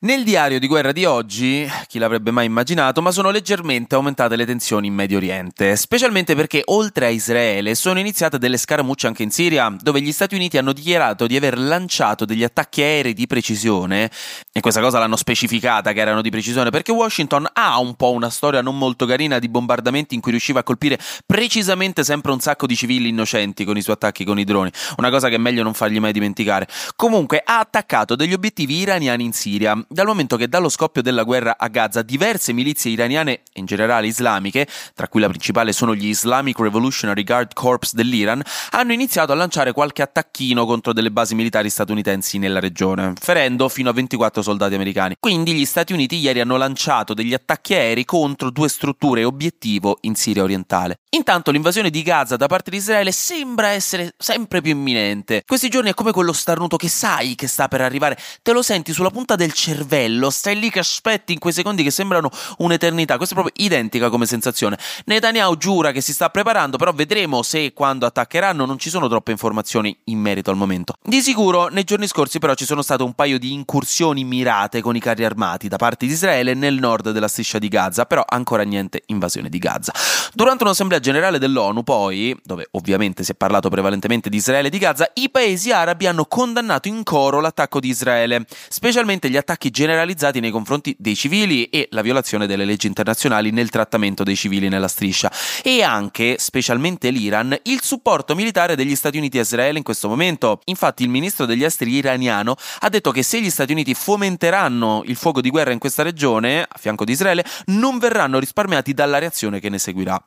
Nel diario di guerra di oggi, chi l'avrebbe mai immaginato, ma sono leggermente aumentate le tensioni in Medio Oriente, specialmente perché oltre a Israele sono iniziate delle scaramucce anche in Siria, dove gli Stati Uniti hanno dichiarato di aver lanciato degli attacchi aerei di precisione, e questa cosa l'hanno specificata che erano di precisione, perché Washington ha un po' una storia non molto carina di bombardamenti in cui riusciva a colpire precisamente sempre un sacco di civili innocenti con i suoi attacchi con i droni, una cosa che è meglio non fargli mai dimenticare. Comunque ha attaccato degli obiettivi iraniani in Siria dal momento che dallo scoppio della guerra a Gaza diverse milizie iraniane e in generale islamiche, tra cui la principale sono gli Islamic Revolutionary Guard Corps dell'Iran, hanno iniziato a lanciare qualche attacchino contro delle basi militari statunitensi nella regione, ferendo fino a 24 soldati americani. Quindi gli Stati Uniti ieri hanno lanciato degli attacchi aerei contro due strutture obiettivo in Siria orientale. Intanto l'invasione di Gaza da parte di Israele sembra essere sempre più imminente. Questi giorni è come quello starnuto che sai che sta per arrivare, te lo senti sulla punta del cervello, stai lì che aspetti in quei secondi che sembrano un'eternità. Questa è proprio identica come sensazione. Netanyahu giura che si sta preparando, però vedremo se e quando attaccheranno non ci sono troppe informazioni in merito al momento. Di sicuro nei giorni scorsi però ci sono state un paio di incursioni mirate con i carri armati da parte di Israele nel nord della striscia di Gaza, però ancora niente invasione di Gaza. Durante un'assemblea Assemblea generale dell'ONU, poi, dove ovviamente si è parlato prevalentemente di Israele e di Gaza, i paesi arabi hanno condannato in coro l'attacco di Israele, specialmente gli attacchi generalizzati nei confronti dei civili e la violazione delle leggi internazionali nel trattamento dei civili nella striscia, e anche, specialmente l'Iran, il supporto militare degli Stati Uniti a Israele in questo momento. Infatti il ministro degli esteri iraniano ha detto che se gli Stati Uniti fomenteranno il fuoco di guerra in questa regione, a fianco di Israele, non verranno risparmiati dalla reazione che ne seguirà.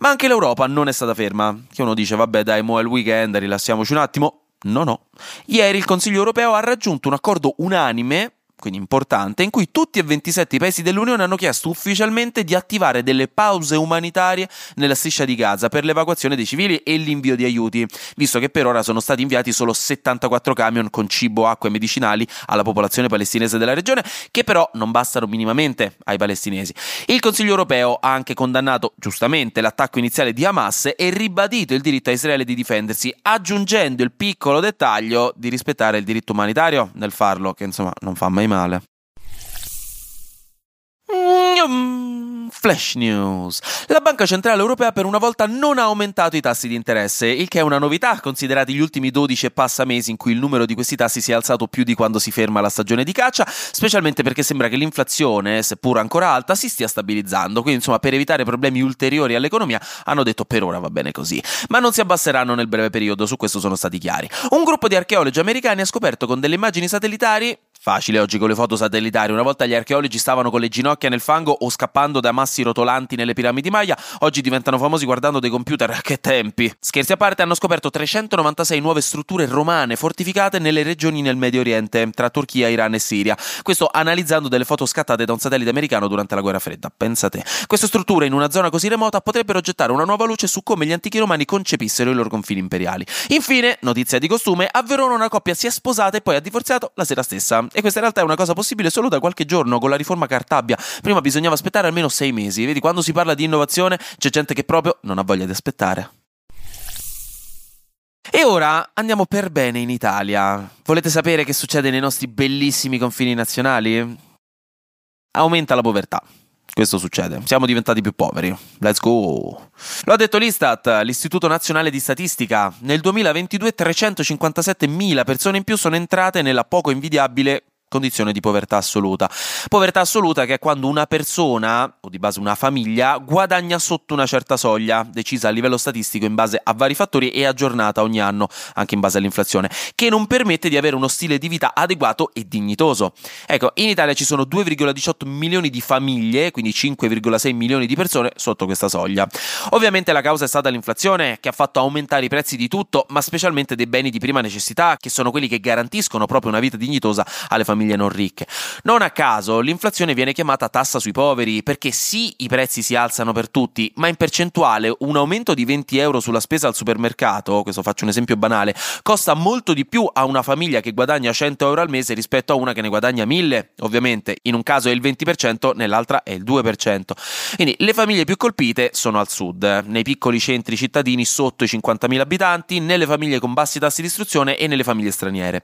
Ma anche l'Europa non è stata ferma. Che uno dice, vabbè dai, mo è il weekend, rilassiamoci un attimo. No, no. Ieri il Consiglio europeo ha raggiunto un accordo unanime quindi importante, in cui tutti e 27 i paesi dell'Unione hanno chiesto ufficialmente di attivare delle pause umanitarie nella striscia di Gaza per l'evacuazione dei civili e l'invio di aiuti, visto che per ora sono stati inviati solo 74 camion con cibo, acqua e medicinali alla popolazione palestinese della regione, che però non bastano minimamente ai palestinesi. Il Consiglio europeo ha anche condannato giustamente l'attacco iniziale di Hamas e ribadito il diritto a Israele di difendersi, aggiungendo il piccolo dettaglio di rispettare il diritto umanitario nel farlo, che insomma non fa mai male male. Flash News. La Banca Centrale Europea per una volta non ha aumentato i tassi di interesse, il che è una novità considerati gli ultimi 12 e passa mesi in cui il numero di questi tassi si è alzato più di quando si ferma la stagione di caccia, specialmente perché sembra che l'inflazione, seppur ancora alta, si stia stabilizzando. Quindi, insomma, per evitare problemi ulteriori all'economia, hanno detto per ora va bene così. Ma non si abbasseranno nel breve periodo, su questo sono stati chiari. Un gruppo di archeologi americani ha scoperto con delle immagini satellitari Facile oggi con le foto satellitari. Una volta gli archeologi stavano con le ginocchia nel fango o scappando da massi rotolanti nelle piramidi Maya, oggi diventano famosi guardando dei computer. Che tempi! Scherzi a parte, hanno scoperto 396 nuove strutture romane fortificate nelle regioni nel Medio Oriente, tra Turchia, Iran e Siria. Questo analizzando delle foto scattate da un satellite americano durante la guerra fredda. Pensate. Queste strutture in una zona così remota potrebbero gettare una nuova luce su come gli antichi romani concepissero i loro confini imperiali. Infine, notizia di costume, a Verona una coppia si è sposata e poi ha divorziato la sera stessa. E questa in realtà è una cosa possibile solo da qualche giorno con la riforma Cartabia. Prima bisognava aspettare almeno sei mesi. Vedi, quando si parla di innovazione c'è gente che proprio non ha voglia di aspettare. E ora andiamo per bene in Italia. Volete sapere che succede nei nostri bellissimi confini nazionali? Aumenta la povertà. Questo succede. Siamo diventati più poveri. Let's go. Lo ha detto l'Istat, l'Istituto Nazionale di Statistica. Nel 2022 357.000 persone in più sono entrate nella poco invidiabile condizione di povertà assoluta. Povertà assoluta che è quando una persona, o di base una famiglia, guadagna sotto una certa soglia, decisa a livello statistico in base a vari fattori e aggiornata ogni anno, anche in base all'inflazione, che non permette di avere uno stile di vita adeguato e dignitoso. Ecco, in Italia ci sono 2,18 milioni di famiglie, quindi 5,6 milioni di persone sotto questa soglia. Ovviamente la causa è stata l'inflazione, che ha fatto aumentare i prezzi di tutto, ma specialmente dei beni di prima necessità, che sono quelli che garantiscono proprio una vita dignitosa alle famiglie famiglie non ricche. Non a caso l'inflazione viene chiamata tassa sui poveri perché sì i prezzi si alzano per tutti, ma in percentuale un aumento di 20 euro sulla spesa al supermercato, questo faccio un esempio banale, costa molto di più a una famiglia che guadagna 100 euro al mese rispetto a una che ne guadagna 1000. Ovviamente in un caso è il 20%, nell'altra è il 2%. Quindi le famiglie più colpite sono al sud, nei piccoli centri cittadini sotto i 50.000 abitanti, nelle famiglie con bassi tassi di istruzione e nelle famiglie straniere.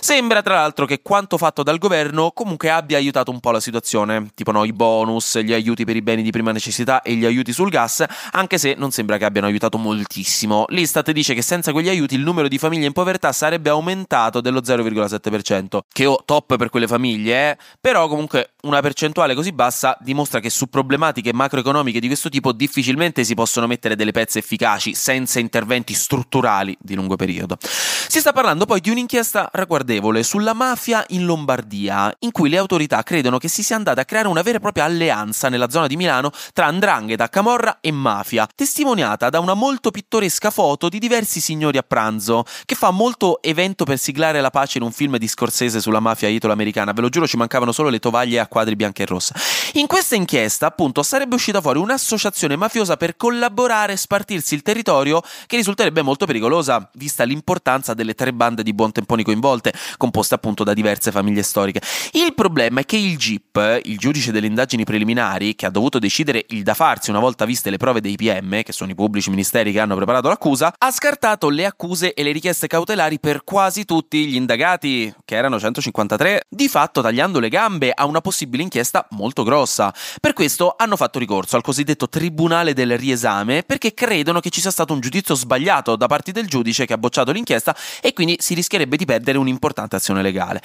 Sembra tra l'altro che quanto fatto dal governo comunque abbia aiutato un po' la situazione, tipo no, i bonus, gli aiuti per i beni di prima necessità e gli aiuti sul gas, anche se non sembra che abbiano aiutato moltissimo. L'Istat dice che senza quegli aiuti il numero di famiglie in povertà sarebbe aumentato dello 0,7%, che ho top per quelle famiglie, eh? però comunque una percentuale così bassa dimostra che su problematiche macroeconomiche di questo tipo difficilmente si possono mettere delle pezze efficaci senza interventi strutturali di lungo periodo. Si sta parlando poi di un'inchiesta ragguardevole sulla mafia in Lombardia, in cui le autorità credono che si sia andata a creare una vera e propria alleanza nella zona di Milano tra Andrangheta, Camorra e mafia, testimoniata da una molto pittoresca foto di diversi signori a pranzo, che fa molto evento per siglare la pace in un film di Scorsese sulla mafia italo-americana. Ve lo giuro, ci mancavano solo le tovaglie a quadri bianche e rosse. In questa inchiesta, appunto, sarebbe uscita fuori un'associazione mafiosa per collaborare e spartirsi il territorio che risulterebbe molto pericolosa, vista l'importanza delle tre bande di buontemponi coinvolte, composte appunto da diverse famiglie storiche. Il problema è che il GIP, il giudice delle indagini preliminari, che ha dovuto decidere il da farsi una volta viste le prove dei PM, che sono i pubblici ministeri che hanno preparato l'accusa, ha scartato le accuse e le richieste cautelari per quasi tutti gli indagati, che erano 153, di fatto tagliando le gambe a una possibile inchiesta molto grossa. Per questo hanno fatto ricorso al cosiddetto tribunale del riesame perché credono che ci sia stato un giudizio sbagliato da parte del giudice che ha bocciato l'inchiesta e quindi si rischierebbe di perdere un'importante azione legale.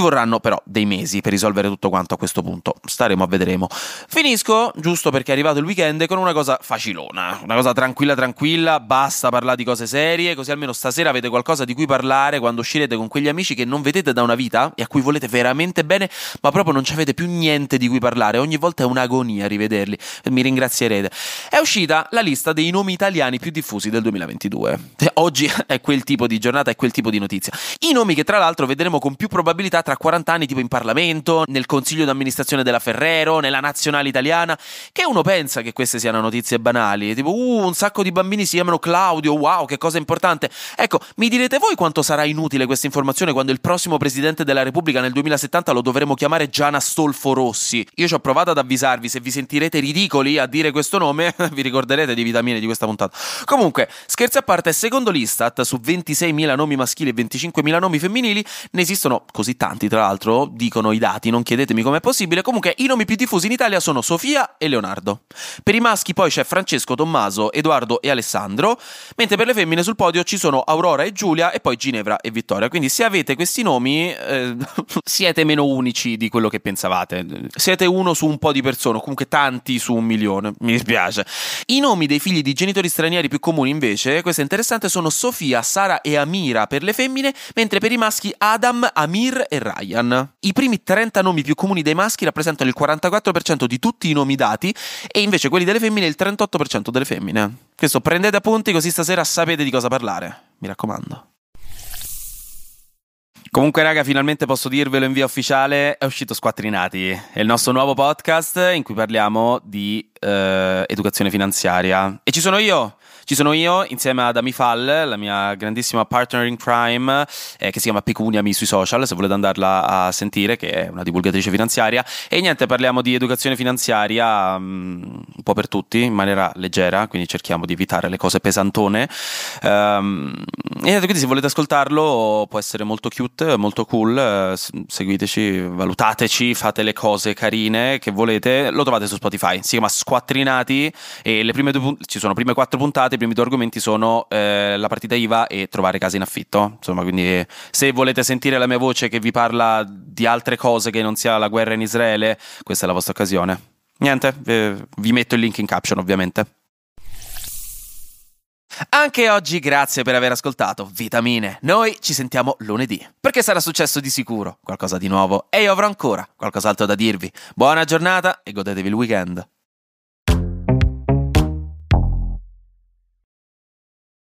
Ci vorranno però dei mesi per risolvere tutto quanto a questo punto. Staremo a vedremo. Finisco, giusto perché è arrivato il weekend, con una cosa facilona, una cosa tranquilla tranquilla, basta parlare di cose serie, così almeno stasera avete qualcosa di cui parlare quando uscirete con quegli amici che non vedete da una vita e a cui volete veramente bene, ma proprio non avete più niente di cui parlare. Ogni volta è un'agonia rivederli. Mi ringrazierete. È uscita la lista dei nomi italiani più diffusi del 2022. Oggi è quel tipo di giornata, è quel tipo di notizia. I nomi che tra l'altro vedremo con più probabilità tra 40 anni, tipo in Parlamento, nel consiglio d'amministrazione della Ferrero, nella nazionale italiana, che uno pensa che queste siano notizie banali, tipo uh, un sacco di bambini si chiamano Claudio, wow, che cosa importante. Ecco, mi direte voi quanto sarà inutile questa informazione quando il prossimo presidente della Repubblica nel 2070 lo dovremo chiamare Gian Astolfo Rossi. Io ci ho provato ad avvisarvi, se vi sentirete ridicoli a dire questo nome, vi ricorderete di vitamine di questa puntata. Comunque, scherzi a parte, secondo l'Istat, su 26.000 nomi maschili e 25.000 nomi femminili, ne esistono così tanti, tra l'altro, dicono i dati, non chiedetemi com'è possibile. Comunque, i nomi più diffusi in Italia sono Sofia e Leonardo. Per i maschi poi c'è Francesco, Tommaso, Edoardo e Alessandro, mentre per le femmine sul podio ci sono Aurora e Giulia e poi Ginevra e Vittoria. Quindi se avete questi nomi, eh, siete meno unici di quello che pensavate. Siete uno su un po' di persone, comunque tanti su un milione. Mi dispiace. I nomi dei figli di genitori stranieri più comuni, invece, questo è interessante, sono Sofia, Sara e Amira per le femmine, mentre per i maschi Adam, Amir e Ryan. I primi 30 nomi più comuni dei maschi rappresentano il 44% di tutti i nomi dati e invece quelli delle femmine il 38% delle femmine. Questo prendete appunti così stasera sapete di cosa parlare. Mi raccomando. Comunque, raga, finalmente posso dirvelo in via ufficiale: è uscito Squattrinati. È il nostro nuovo podcast in cui parliamo di eh, educazione finanziaria. E ci sono io, ci sono io insieme ad Amifal, la mia grandissima partner in crime, eh, che si chiama Pecuniami sui social, se volete andarla a sentire, che è una divulgatrice finanziaria. E niente, parliamo di educazione finanziaria um, un po' per tutti, in maniera leggera, quindi cerchiamo di evitare le cose pesantone. Um, e niente, quindi se volete ascoltarlo può essere molto cute, molto cool, eh, seguiteci, valutateci, fate le cose carine che volete, lo trovate su Spotify, si chiama Squattrinati e le prime due, ci sono prime quattro puntate primi due argomenti sono eh, la partita IVA e trovare casa in affitto. Insomma, quindi se volete sentire la mia voce che vi parla di altre cose che non sia la guerra in Israele, questa è la vostra occasione. Niente, eh, vi metto il link in caption ovviamente. Anche oggi grazie per aver ascoltato Vitamine. Noi ci sentiamo lunedì, perché sarà successo di sicuro qualcosa di nuovo e io avrò ancora qualcos'altro da dirvi. Buona giornata e godetevi il weekend.